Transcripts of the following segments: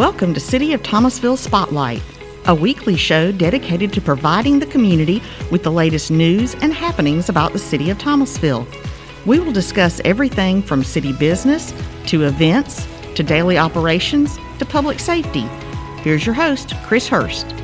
Welcome to City of Thomasville Spotlight, a weekly show dedicated to providing the community with the latest news and happenings about the City of Thomasville. We will discuss everything from city business to events to daily operations to public safety. Here's your host, Chris Hurst.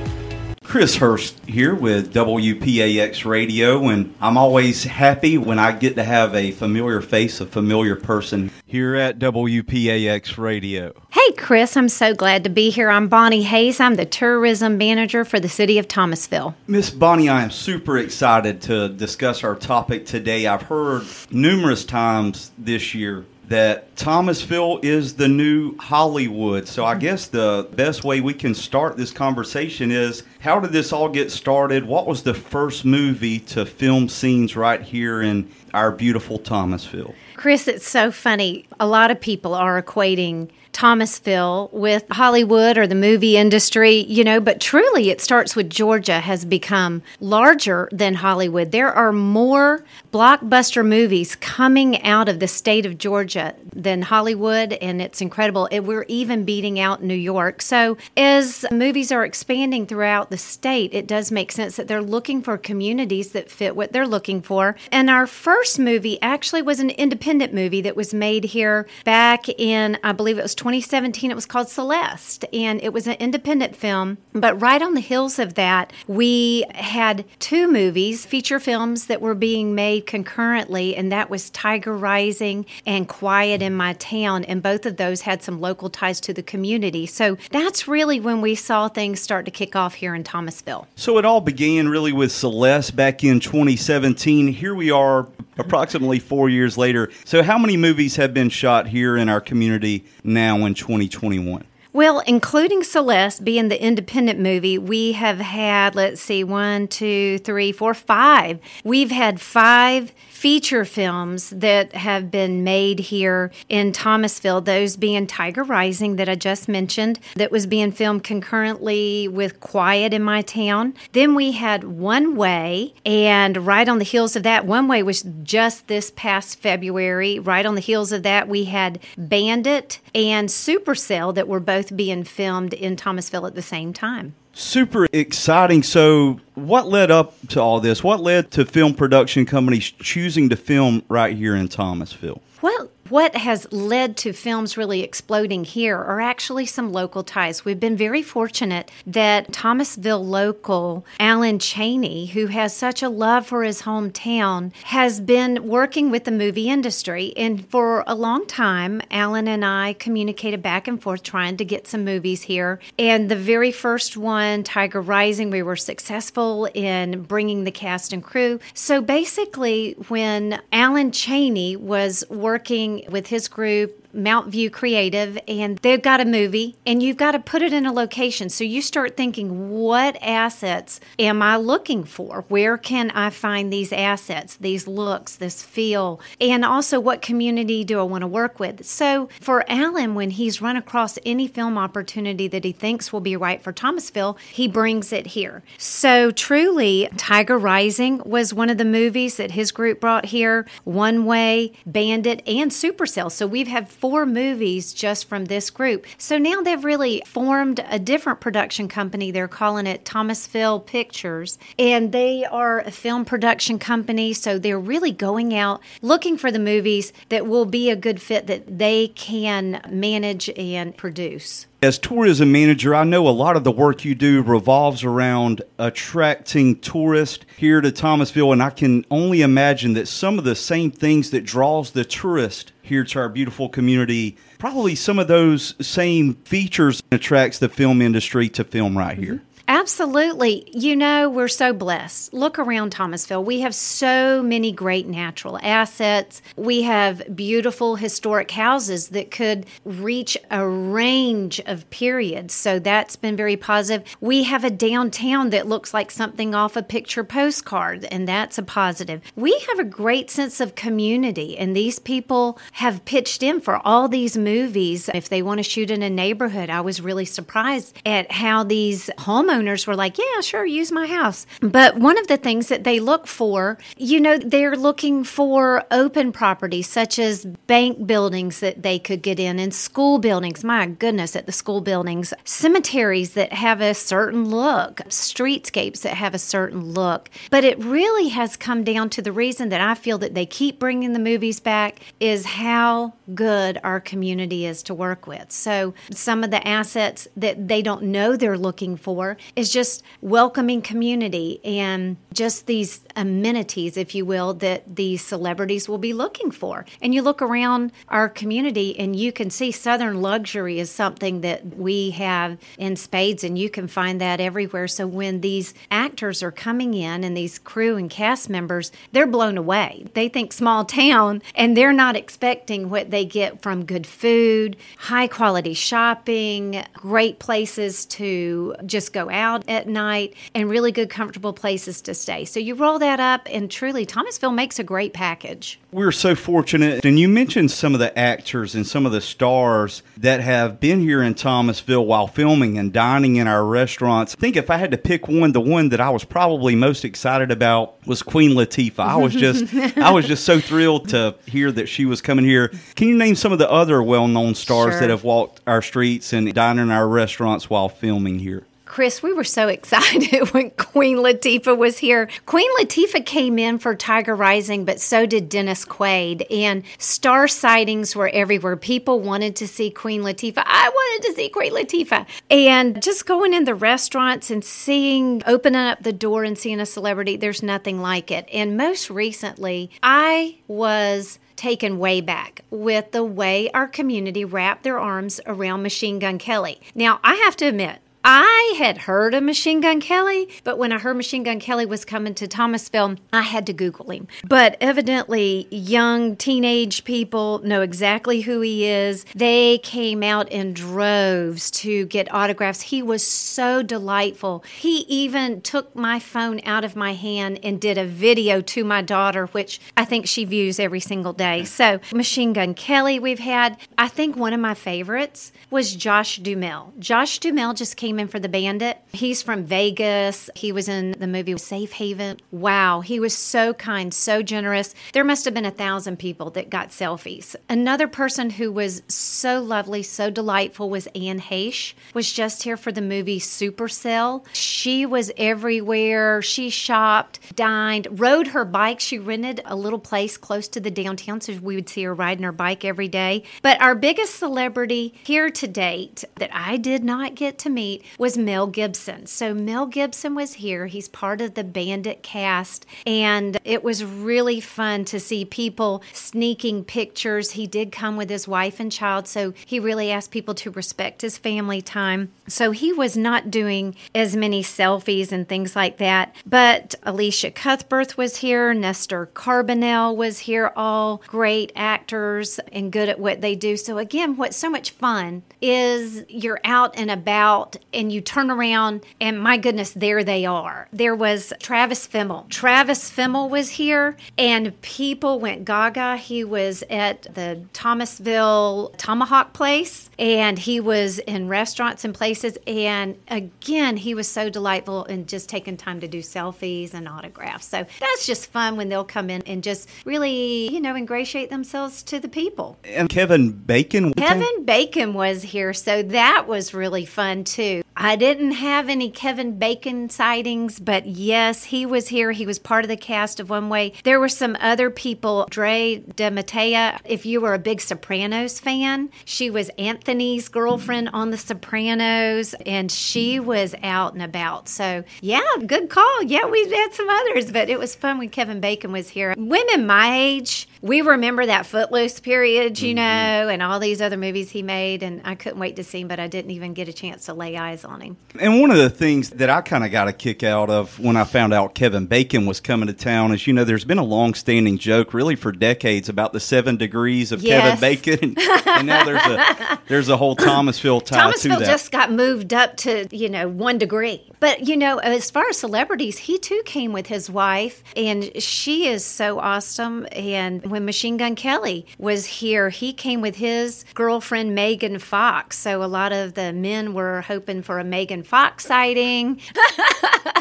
Chris Hurst here with WPAX Radio, and I'm always happy when I get to have a familiar face, a familiar person here at WPAX Radio. Hey, Chris, I'm so glad to be here. I'm Bonnie Hayes. I'm the tourism manager for the city of Thomasville. Miss Bonnie, I am super excited to discuss our topic today. I've heard numerous times this year that Thomasville is the new Hollywood. So I guess the best way we can start this conversation is how did this all get started? What was the first movie to film scenes right here in our beautiful Thomasville? Chris, it's so funny. A lot of people are equating Thomasville with Hollywood or the movie industry, you know, but truly it starts with Georgia has become larger than Hollywood. There are more blockbuster movies coming out of the state of Georgia than Hollywood, and it's incredible. We're even beating out New York. So, as movies are expanding throughout the state, it does make sense that they're looking for communities that fit what they're looking for. And our first movie actually was an independent movie that was made here back in, I believe it was 2017. It was called Celeste, and it was an independent film. But right on the heels of that, we had two movies, feature films that were being made concurrently, and that was Tiger Rising and Quiet in My Town. And both of those had some local ties to the community. So that's really when we saw things start to kick off here in Thomasville. So it all began really with Celeste back in 2017. Here we are approximately four years later. So, how many movies have been shot here in our community now in 2021? Well, including Celeste being the independent movie, we have had, let's see, one, two, three, four, five. We've had five feature films that have been made here in Thomasville, those being Tiger Rising, that I just mentioned, that was being filmed concurrently with Quiet in My Town. Then we had One Way, and right on the heels of that, One Way was just this past February. Right on the heels of that, we had Bandit and Supercell that were both being filmed in Thomasville at the same time. Super exciting. So, what led up to all this? What led to film production companies choosing to film right here in Thomasville? Well, what has led to films really exploding here are actually some local ties. We've been very fortunate that Thomasville local Alan Cheney, who has such a love for his hometown, has been working with the movie industry. And for a long time, Alan and I communicated back and forth trying to get some movies here. And the very first one, Tiger Rising, we were successful in bringing the cast and crew. So basically, when Alan Cheney was working with his group Mount View Creative, and they've got a movie, and you've got to put it in a location. So you start thinking, what assets am I looking for? Where can I find these assets, these looks, this feel? And also, what community do I want to work with? So for Alan, when he's run across any film opportunity that he thinks will be right for Thomasville, he brings it here. So truly, Tiger Rising was one of the movies that his group brought here, One Way, Bandit, and Supercell. So we've had four movies just from this group. So now they've really formed a different production company. They're calling it Thomasville Pictures, and they are a film production company. So they're really going out looking for the movies that will be a good fit that they can manage and produce. As tourism manager, I know a lot of the work you do revolves around attracting tourists here to Thomasville, and I can only imagine that some of the same things that draws the tourist here to our beautiful community, probably some of those same features attracts the film industry to film right here. Mm-hmm. Absolutely. You know, we're so blessed. Look around Thomasville. We have so many great natural assets. We have beautiful historic houses that could reach a range of periods. So that's been very positive. We have a downtown that looks like something off a picture postcard, and that's a positive. We have a great sense of community, and these people have pitched in for all these movies. If they want to shoot in a neighborhood, I was really surprised at how these homeowners homeowners were like, yeah, sure, use my house. But one of the things that they look for, you know, they're looking for open properties such as bank buildings that they could get in and school buildings. My goodness, at the school buildings, cemeteries that have a certain look, streetscapes that have a certain look. But it really has come down to the reason that I feel that they keep bringing the movies back is how good our community is to work with. So some of the assets that they don't know they're looking for is just welcoming community and just these amenities, if you will, that these celebrities will be looking for. And you look around our community and you can see Southern luxury is something that we have in spades, and you can find that everywhere. So when these actors are coming in and these crew and cast members, they're blown away. They think small town and they're not expecting what they get from good food, high quality shopping, great places to just go out at night, and really good, comfortable places to stay. So you roll that up, and truly, Thomasville makes a great package. We're so fortunate. And you mentioned some of the actors and some of the stars that have been here in Thomasville while filming and dining in our restaurants. I think if I had to pick one, the one that I was probably most excited about was Queen Latifah. I was just I was just so thrilled to hear that she was coming here. Can you name some of the other well-known stars Sure. that have walked our streets and dined in our restaurants while filming here? Chris, we were so excited when Queen Latifah was here. Queen Latifah came in for Tiger Rising, but so did Dennis Quaid. And star sightings were everywhere. People wanted to see Queen Latifah. I wanted to see Queen Latifah. And just going in the restaurants and seeing, opening up the door and seeing a celebrity, there's nothing like it. And most recently, I was taken way back with the way our community wrapped their arms around Machine Gun Kelly. Now, I have to admit, I had heard of Machine Gun Kelly, but when I heard Machine Gun Kelly was coming to Thomasville, I had to Google him. But evidently, young teenage people know exactly who he is. They came out in droves to get autographs. He was so delightful. He even took my phone out of my hand and did a video to my daughter, which I think she views every single day. So, Machine Gun Kelly, we've had. I think one of my favorites was Josh Duhamel. Josh Duhamel just came for The Bandit. He's from Vegas. He was in the movie Safe Haven. Wow, he was so kind, so generous. There must have been a thousand people that got selfies. Another person who was so lovely, so delightful was Anne Heche. Was just here for the movie Supercell. She was everywhere. She shopped, dined, rode her bike. She rented a little place close to the downtown, so we would see her riding her bike every day. But our biggest celebrity here to date that I did not get to meet was Mel Gibson. So Mel Gibson was here. He's part of the Bandit cast, and it was really fun to see people sneaking pictures. He did come with his wife and child, so he really asked people to respect his family time. So he was not doing as many selfies and things like that. But Elisha Cuthbert was here, Nestor Carbonell was here, all great actors and good at what they do. So again, what's so much fun is you're out and about and you turn around and my goodness, there they are. There was Travis Fimmel. Travis Fimmel was here and people went gaga. He was at the Thomasville Tomahawk place and he was in restaurants and places. And again, he was so delightful and just taking time to do selfies and autographs. So that's just fun when they'll come in and just really, you know, ingratiate themselves to the people. And Kevin Bacon. Kevin Bacon was here, so that was really fun too. I didn't have any Kevin Bacon sightings, but yes, he was here. He was part of the cast of One Way. There were some other people. Dre DeMattea, if you were a big Sopranos fan, she was Anthony's girlfriend on The Sopranos, and she was out and about. So, yeah, good call. Yeah, we've had some others, but it was fun when Kevin Bacon was here. Women my age, we remember that Footloose period, you mm-hmm. know, and all these other movies he made, and I couldn't wait to see him, but I didn't even get a chance to lay eyes on him. And one of the things that I kind of got a kick out of when I found out Kevin Bacon was coming to town is, you know, there's been a long-standing joke, really for decades, about the seven degrees of Yes. Kevin Bacon, and now there's a there's a whole Thomasville tie to Thomasville just got moved up to, you know, one degree. But, you know, as far as celebrities, he too came with his wife, and she is so awesome. And when Machine Gun Kelly was here, he came with his girlfriend, Megan Fox. So a lot of the men were hoping for for a Megan Fox sighting.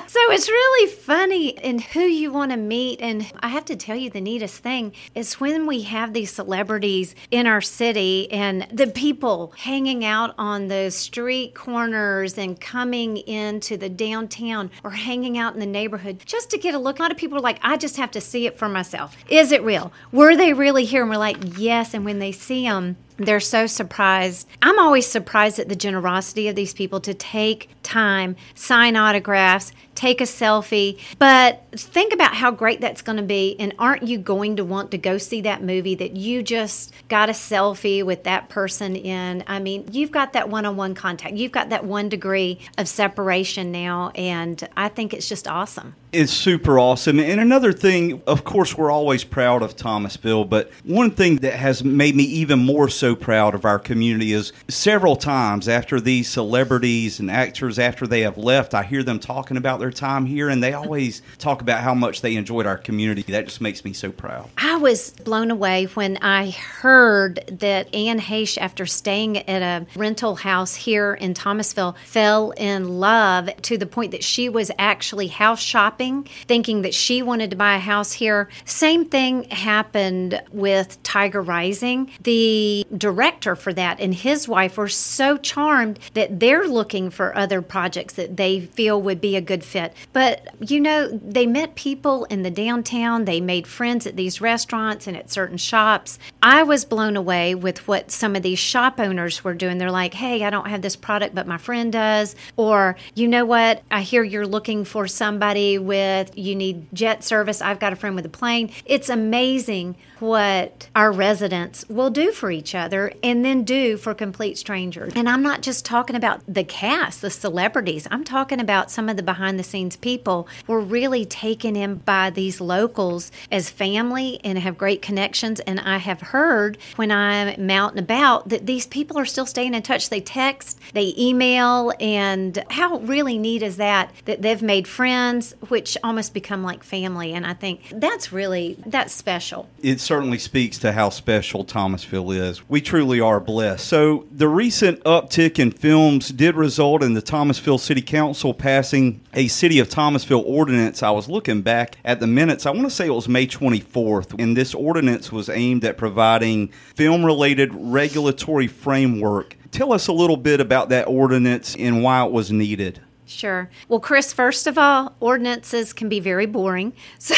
so it's really funny in who you want to meet. And I have to tell you, the neatest thing is when we have these celebrities in our city and the people hanging out on the street corners and coming into the downtown or hanging out in the neighborhood just to get a look. A lot of people are like, I just have to see it for myself. Is it real? Were they really here? And we're like, yes. And when they see them, they're so surprised. I'm always surprised at the generosity of these people to take time, sign autographs, take a selfie. But think about how great that's going to be. And aren't you going to want to go see that movie that you just got a selfie with that person in? I mean, you've got that one on one contact, you've got that one degree of separation now. And I think it's just awesome. It's super awesome. And another thing, of course, we're always proud of Thomasville, but one thing that has made me even more so proud of our community is several times after these celebrities and actors, after they have left, I hear them talking about their time here, and they always talk about how much they enjoyed our community. That just makes me so proud. I was blown away when I heard that Anne Heche, after staying at a rental house here in Thomasville, fell in love to the point that she was actually house shopping, thinking that she wanted to buy a house here. Same thing happened with Tiger Rising. The director for that and his wife were so charmed that they're looking for other projects that they feel would be a good fit. But, you know, they met people in the downtown, they made friends at these restaurants and at certain shops. I was blown away with what some of these shop owners were doing. They're like, hey, I don't have this product, but my friend does. Or, you know what? I hear you're looking for somebody with, you need jet service. I've got a friend with a plane. It's amazing what our residents will do for each other and then do for complete strangers. And I'm not just talking about the cast, the celebrities, I'm talking about some of the behind the scenes people were really taken in by these locals as family and have great connections. And I have heard when I'm out and about that these people are still staying in touch. They text, they email, and how really neat is that that they've made friends, which almost become like family. And I think that's really that's special. It certainly speaks to how special Thomasville is. We truly are blessed. So, the recent uptick in films did result in the Thomasville City Council passing a City of Thomasville ordinance. I was looking back at the minutes. I want to say it was May 24th, and this ordinance was aimed at providing film related regulatory framework. Tell us a little bit about that ordinance and why it was needed. Sure. Well, Chris, first of all, ordinances can be very boring. So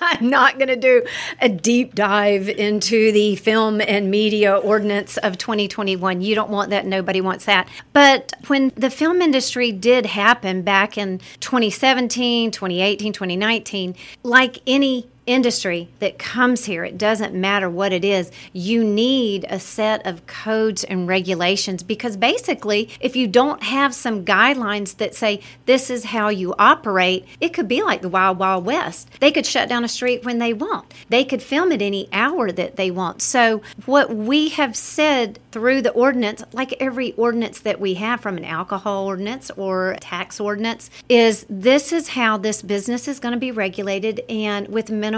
I'm not going to do a deep dive into the film and media ordinance of 2021. You don't want that. Nobody wants that. But when the film industry did happen back in 2017, 2018, 2019, like any industry that comes here, it doesn't matter what it is, you need a set of codes and regulations because basically, if you don't have some guidelines that say this is how you operate, it could be like the Wild Wild West. They could shut down a street when they want, they could film at any hour that they want. So, what we have said through the ordinance, like every ordinance that we have from an alcohol ordinance or tax ordinance, is this is how this business is going to be regulated and with minimal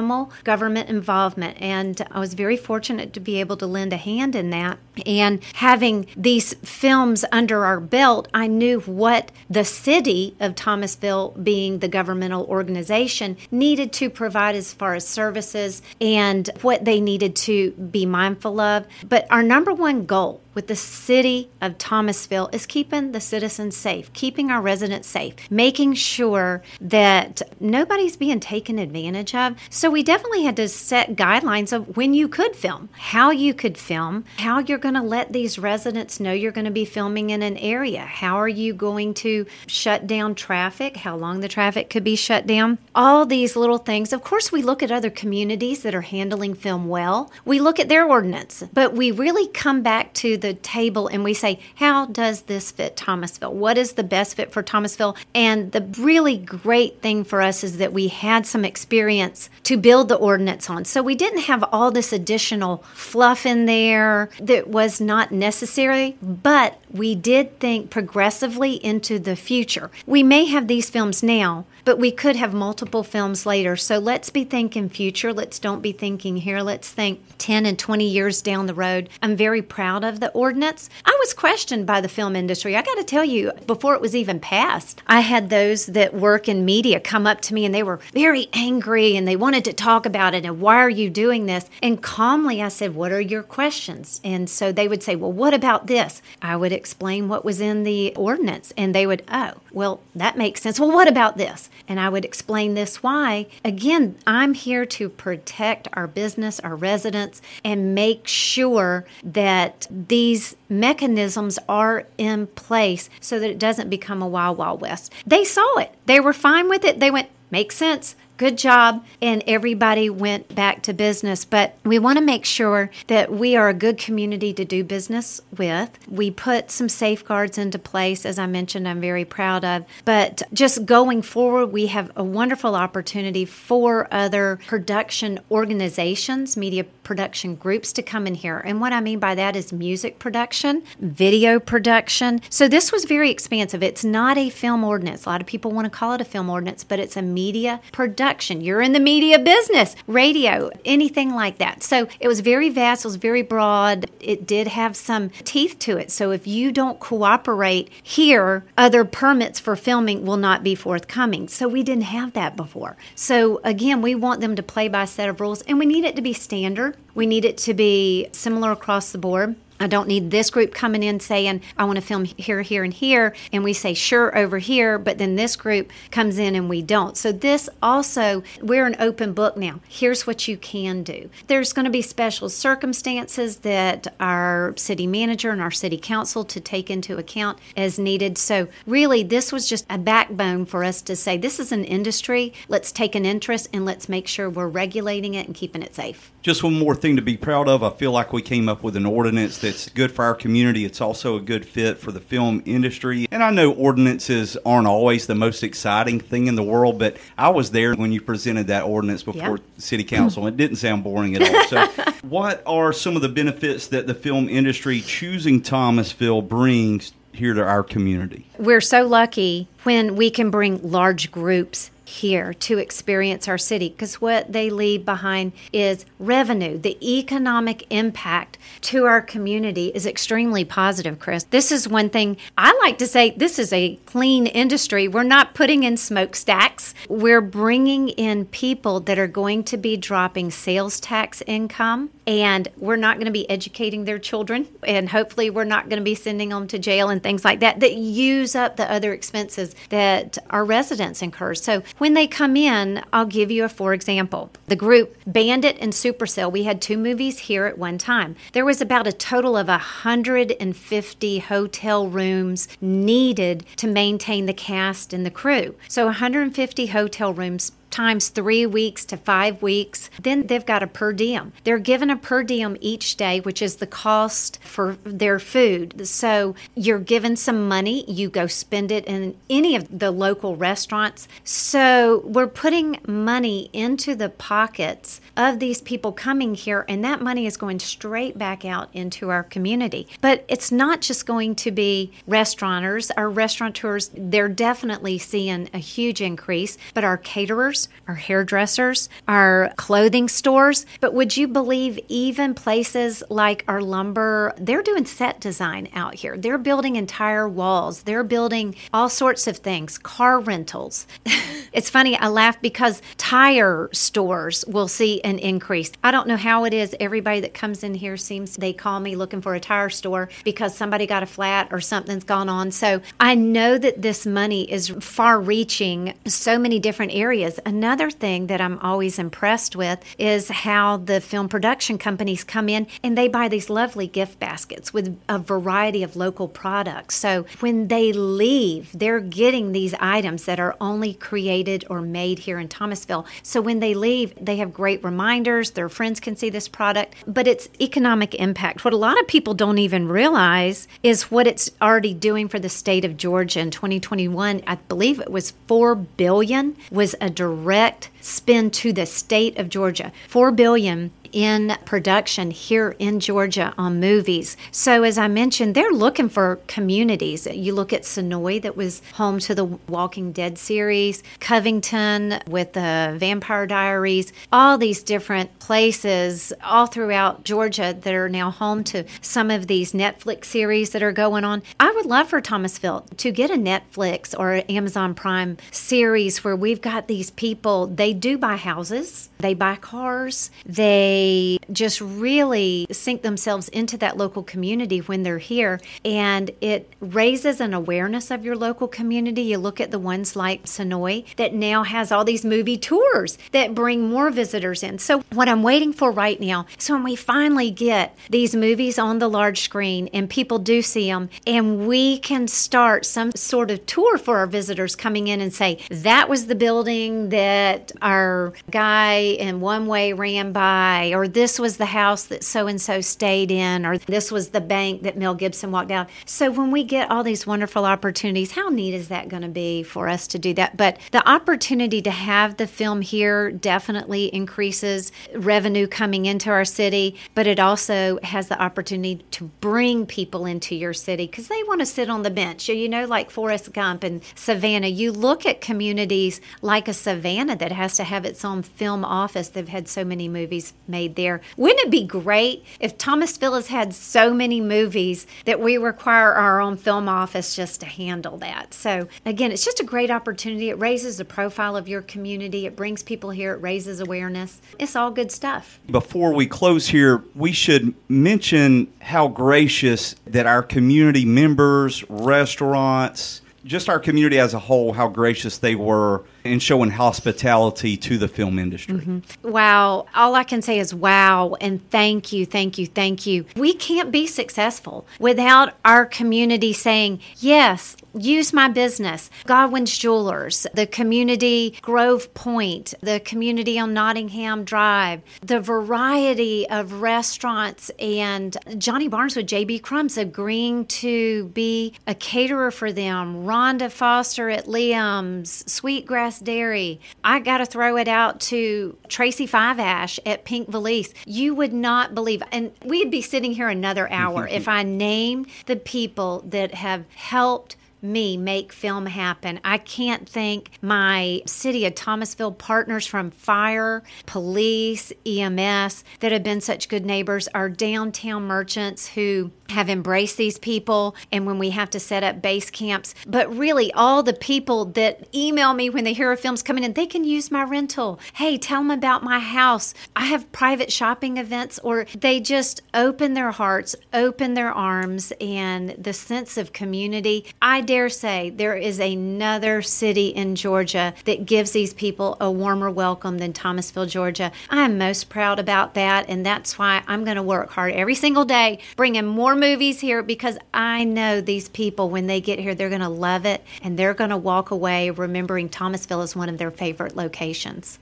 government involvement. And I was very fortunate to be able to lend a hand in that. And having these films under our belt, I knew what the city of Thomasville, being the governmental organization, needed to provide as far as services and what they needed to be mindful of. But our number one goal with the city of Thomasville is keeping the citizens safe, keeping our residents safe, making sure that nobody's being taken advantage of. So we definitely had to set guidelines of when you could film, how you could film, how you're going to let these residents know you're going to be filming in an area, how are you going to shut down traffic, how long the traffic could be shut down. All these little things. Of course, we look at other communities that are handling film well. We look at their ordinance, but we really come back to the table and we say, how does this fit Thomasville? What is the best fit for Thomasville? And the really great thing for us is that we had some experience to to build the ordinance on. So we didn't have all this additional fluff in there that was not necessary, but we did think progressively into the future. We may have these films now, but we could have multiple films later. So let's be thinking future. Let's don't be thinking here. Let's think 10 and 20 years down the road. I'm very proud of the ordinance. I was questioned by the film industry. I got to tell you, before it was even passed, I had those that work in media come up to me and they were very angry and they wanted to talk about it and why are you doing this? And calmly I said, What are your questions? And so they would say, Well, what about this? I would explain what was in the ordinance and they would, Oh, well, that makes sense. Well, what about this? And I would explain this why. Again, I'm here to protect our business, our residents, and make sure that these mechanisms are in place so that it doesn't become a wild, wild west. They saw it, they were fine with it. They went, makes sense good job and everybody went back to business. But we want to make sure that we are a good community to do business with. We put some safeguards into place as i mentioned i'm very proud of. But just going forward we have a wonderful opportunity for other production organizations media production groups to come in here. And what i mean by that is music production video production. So this was very expansive. It's not a film ordinance. A lot of people want to call it a film ordinance but it's a media production production. You're in the media business, radio, anything like that. So it was very vast, it was very broad. It did have some teeth to it. So if you don't cooperate here, other permits for filming will not be forthcoming. So we didn't have that before. So again, we want them to play by a set of rules and we need it to be standard. We need it to be similar across the board. I don't need this group coming in saying, I want to film here, here, and here. And we say, sure, over here. But then this group comes in and we don't. So, this also, we're an open book now. Here's what you can do. There's going to be special circumstances that our city manager and our city council to take into account as needed. So, really, this was just a backbone for us to say, this is an industry. Let's take an interest and let's make sure we're regulating it and keeping it safe. Just one more thing to be proud of. I feel like we came up with an ordinance that's good for our community. It's also a good fit for the film industry. And I know ordinances aren't always the most exciting thing in the world, but I was there when you presented that ordinance before City Council. It didn't sound boring at all. So, what are some of the benefits that the film industry choosing Thomasville brings here to our community? We're so lucky when we can bring large groups here to experience our city because what they leave behind is revenue. The economic impact to our community is extremely positive, Chris. This is one thing I like to say this is a clean industry. We're not putting in smokestacks, we're bringing in people that are going to be dropping sales tax income and we're not going to be educating their children and hopefully we're not going to be sending them to jail and things like that that use up the other expenses that our residents incur so when they come in i'll give you a for example. The group bandit and supercell we had two movies here at one time. There was about a total of 150 hotel rooms needed to maintain the cast and the crew. So 150 hotel rooms times three weeks to five weeks. Then they've got a per diem. They're given a per diem each day, which is the cost for their food. So you're given some money, you go spend it in any of the local restaurants. So we're putting money into the pockets of these people coming here, and that money is going straight back out into our community. But it's not just going to be restaurateurs. Our restaurateurs, they're definitely seeing a huge increase, but our caterers, our hairdressers, our clothing stores. But would you believe even places like our lumber, they're doing set design out here. They're building entire walls. They're building all sorts of things, car rentals. it's funny, I laugh because tire stores will see an increase. I don't know how it is. Everybody that comes in here seems they call me looking for a tire store because somebody got a flat or something's gone on. So I know that this money is far reaching so many different areas. Another thing that I'm always impressed with is how the film production companies come in and they buy these lovely gift baskets with a variety of local products. So when they leave, they're getting these items that are only created or made here in Thomasville. So when they leave, they have great reminders, their friends can see this product, but it's economic impact. What a lot of people don't even realize is what it's already doing for the state of Georgia in 2021. I believe it was 4 billion was a direct direct spend to the state of Georgia. 4 billion in production here in Georgia on movies. So, as I mentioned, they're looking for communities. You look at Senoia, that was home to the Walking Dead series, Covington with the Vampire Diaries, all these different places all throughout Georgia that are now home to some of these Netflix series that are going on. I would love for Thomasville to get a Netflix or Amazon Prime series where we've got these people, they do buy houses, they buy cars, they they just really sink themselves into that local community when they're here. And it raises an awareness of your local community. You look at the ones like Senoia that now has all these movie tours that bring more visitors in. So, what I'm waiting for right now is when we finally get these movies on the large screen and people do see them, and we can start some sort of tour for our visitors coming in and say, that was the building that our guy in one way ran by, or this was the house that so and so stayed in, or this was the bank that Mel Gibson walked out. So when we get all these wonderful opportunities, how neat is that going to be for us to do that? But the opportunity to have the film here definitely increases revenue coming into our city, but it also has the opportunity to bring people into your city because they want to sit on the bench. You know, like Forrest Gump and Savannah, you look at communities like a Savannah that has to have its own film office. They've had so many movies made made there. Wouldn't it be great if Thomasville has had so many movies that we require our own film office just to handle that? So, again, it's just a great opportunity. It raises the profile of your community, it brings people here, it raises awareness. It's all good stuff. Before we close here, we should mention how gracious that our community members, restaurants, just our community as a whole, how gracious they were in showing hospitality to the film industry. Mm-hmm. Wow. All I can say is wow and thank you, thank you, thank you. We can't be successful without our community saying, yes, use my business. Godwin's Jewelers, the community Grove Point, the community on Nottingham Drive, the variety of restaurants, and Johnny Barnes with JB Crumbs agreeing to be a caterer for them. Rhonda Foster at Liam's, Sweetgrass Dairy. I got to throw it out to Tracy Five Ash at Pink Valise. You would not believe, and we'd be sitting here another hour if I named the people that have helped me make film happen. I can't thank my city of Thomasville partners from fire, police, EMS that have been such good neighbors, our downtown merchants who have embraced these people and when we have to set up base camps. But really, all the people that email me when they hear a film's coming in, they can use my rental. Hey, tell them about my house. I have private shopping events, or they just open their hearts, open their arms, and the sense of community. I dare say there is another city in Georgia that gives these people a warmer welcome than Thomasville, Georgia. I'm most proud about that, and that's why I'm going to work hard every single day, bringing more movies here because I know these people, when they get here, they're going to love it and they're going to walk away remembering Thomasville as one of their favorite locations.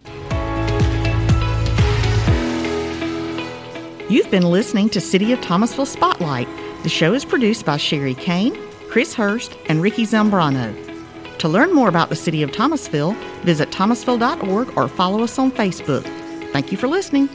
You've been listening to City of Thomasville Spotlight. The show is produced by Sherry Kane Chris Hurst, and Ricky Zambrano. To learn more about the City of Thomasville, visit thomasville.org or follow us on Facebook. Thank you for listening.